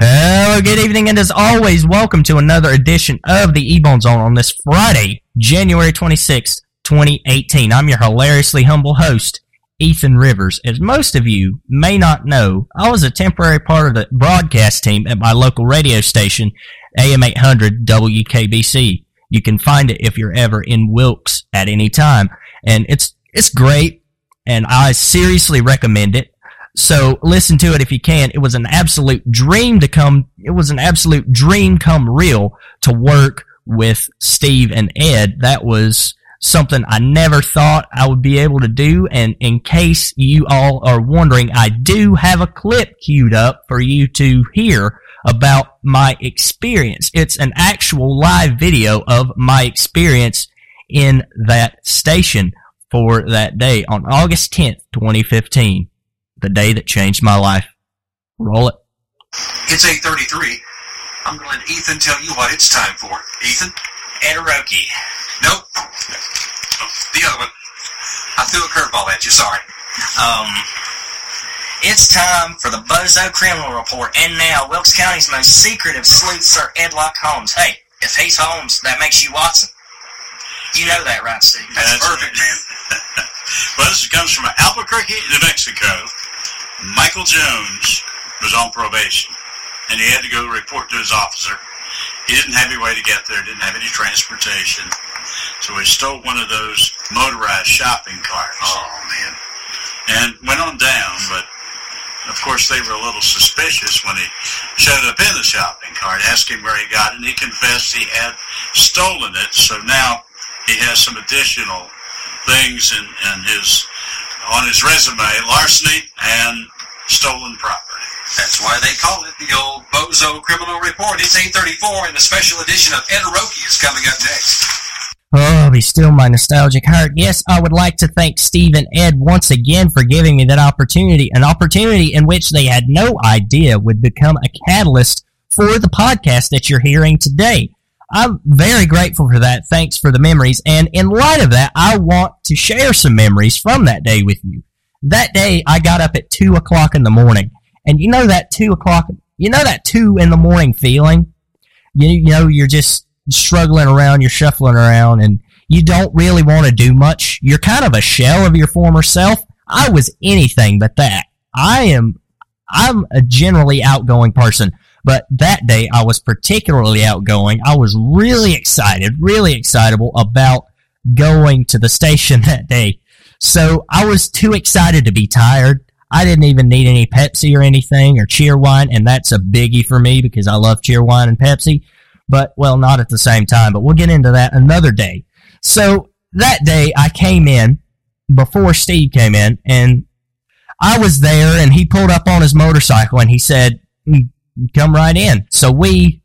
Hello, good evening, and as always, welcome to another edition of the Ebone Zone on this Friday, January 26, 2018. I'm your hilariously humble host, Ethan Rivers. As most of you may not know, I was a temporary part of the broadcast team at my local radio station, AM 800 WKBC. You can find it if you're ever in Wilkes at any time. And it's, it's great, and I seriously recommend it. So listen to it if you can. It was an absolute dream to come. It was an absolute dream come real to work with Steve and Ed. That was something I never thought I would be able to do. And in case you all are wondering, I do have a clip queued up for you to hear about my experience. It's an actual live video of my experience in that station for that day on August 10th, 2015 the day that changed my life. Roll it. It's 8.33. I'm going to let Ethan tell you what it's time for. Ethan? Ederoki. Nope. Oh, the other one. I threw a curveball at you, sorry. Um, it's time for the Bozo Criminal Report, and now Wilkes County's most secretive sleuth, Sir Edlock Holmes. Hey, if he's Holmes, that makes you Watson. You know that, right, Steve? That's, perfect, man. well, this comes from Albuquerque, New Mexico. Michael Jones was on probation, and he had to go report to his officer. He didn't have any way to get there, didn't have any transportation, so he stole one of those motorized shopping carts. Oh, man. And went on down, but of course they were a little suspicious when he showed up in the shopping cart, asked him where he got it, and he confessed he had stolen it, so now he has some additional things in, in his on his resume, larceny and stolen property. That's why they call it the old Bozo Criminal Report. It's 834 and the special edition of Ederoki is coming up next. Oh, be still my nostalgic heart. Yes, I would like to thank Steve and Ed once again for giving me that opportunity, an opportunity in which they had no idea would become a catalyst for the podcast that you're hearing today. I'm very grateful for that. Thanks for the memories. And in light of that, I want to share some memories from that day with you. That day, I got up at 2 o'clock in the morning. And you know that 2 o'clock, you know that 2 in the morning feeling? You, you know, you're just struggling around, you're shuffling around, and you don't really want to do much. You're kind of a shell of your former self. I was anything but that. I am, I'm a generally outgoing person. But that day I was particularly outgoing. I was really excited, really excitable about going to the station that day. So I was too excited to be tired. I didn't even need any Pepsi or anything or Cheerwine, and that's a biggie for me because I love Cheerwine and Pepsi. But, well, not at the same time, but we'll get into that another day. So that day I came in before Steve came in and I was there and he pulled up on his motorcycle and he said, come right in. So we,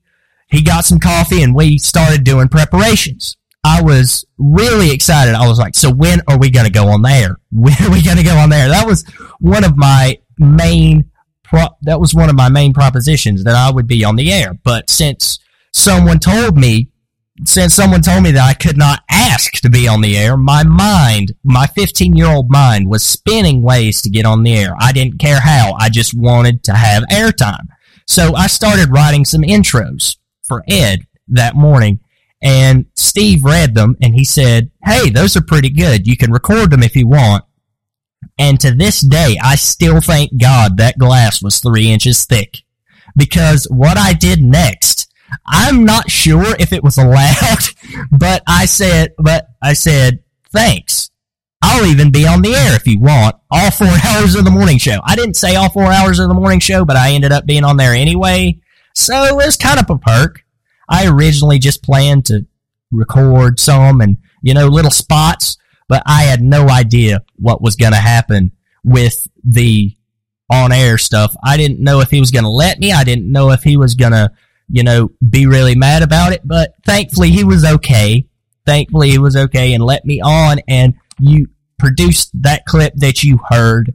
he got some coffee and we started doing preparations. I was really excited. I was like, so when are we going to go on there? When are we going to go on there? That was one of my main, pro- that was one of my main propositions that I would be on the air. But since someone told me, since someone told me that I could not ask to be on the air, my mind, my 15 year old mind was spinning ways to get on the air. I didn't care how. I just wanted to have airtime. So I started writing some intros for Ed that morning, and Steve read them, and he said, Hey, those are pretty good. You can record them if you want. And to this day, I still thank God that glass was three inches thick. Because what I did next, I'm not sure if it was allowed, but I said, but I said, thanks. I'll even be on the air if you want. All four hours of the morning show. I didn't say all four hours of the morning show, but I ended up being on there anyway. So it was kind of a perk. I originally just planned to record some and, you know, little spots, but I had no idea what was going to happen with the on air stuff. I didn't know if he was going to let me. I didn't know if he was going to, you know, be really mad about it, but thankfully he was okay. Thankfully he was okay and let me on and you produced that clip that you heard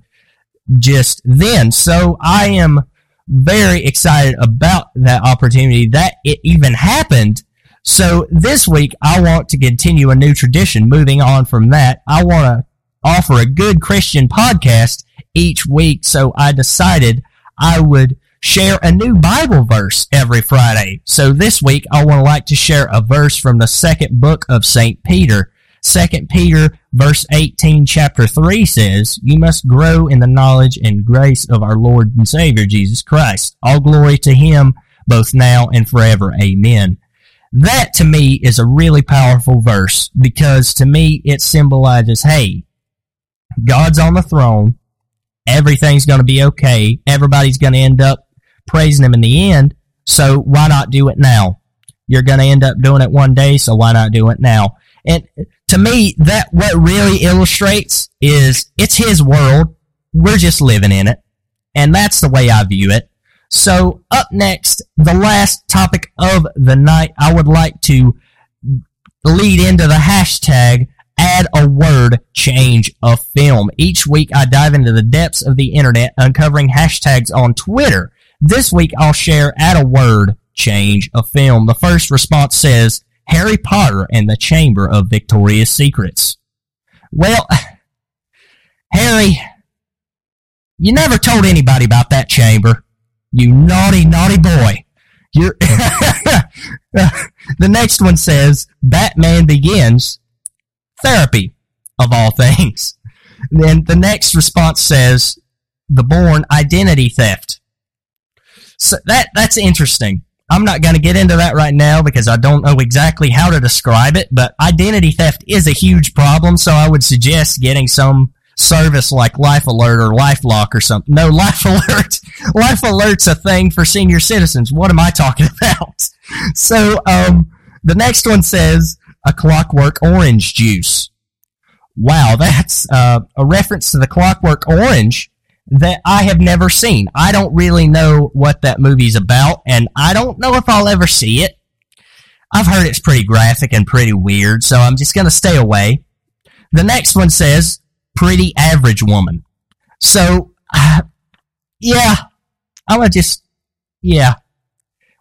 just then. So I am very excited about that opportunity that it even happened. So this week I want to continue a new tradition. Moving on from that, I want to offer a good Christian podcast each week. So I decided I would share a new Bible verse every Friday. So this week I want to like to share a verse from the second book of St. Peter. Second Peter verse 18 chapter 3 says, You must grow in the knowledge and grace of our Lord and Savior Jesus Christ. All glory to him both now and forever. Amen. That to me is a really powerful verse because to me it symbolizes, hey, God's on the throne. Everything's going to be okay. Everybody's going to end up praising him in the end. So why not do it now? You're going to end up doing it one day, so why not do it now? And to me, that what really illustrates is it's his world. We're just living in it. And that's the way I view it. So up next, the last topic of the night, I would like to lead into the hashtag add a word change a film. Each week I dive into the depths of the internet uncovering hashtags on Twitter. This week I'll share add a word change a film. The first response says Harry Potter and the Chamber of Victoria's Secrets. Well, Harry, you never told anybody about that chamber. You naughty, naughty boy. You're the next one says Batman Begins therapy of all things. then the next response says the Bourne identity theft. So that that's interesting. I'm not going to get into that right now because I don't know exactly how to describe it, but identity theft is a huge problem, so I would suggest getting some service like Life Alert or LifeLock or something. No, Life Alert. Life Alert's a thing for senior citizens. What am I talking about? So, um, the next one says a Clockwork Orange juice. Wow, that's uh, a reference to the Clockwork Orange that I have never seen. I don't really know what that movie's about, and I don't know if I'll ever see it. I've heard it's pretty graphic and pretty weird, so I'm just going to stay away. The next one says, Pretty Average Woman. So, uh, yeah, I'm going to just, yeah.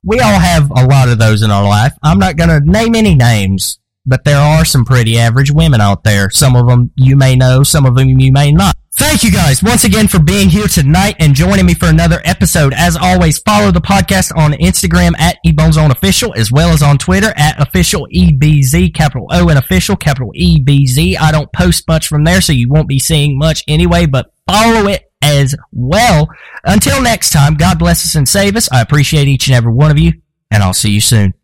We all have a lot of those in our life. I'm not going to name any names, but there are some pretty average women out there. Some of them you may know, some of them you may not. Thank you guys once again for being here tonight and joining me for another episode. As always, follow the podcast on Instagram at eBoneZoneOfficial as well as on Twitter at official EBZ, capital O and official, capital EBZ. I don't post much from there, so you won't be seeing much anyway, but follow it as well. Until next time, God bless us and save us. I appreciate each and every one of you, and I'll see you soon.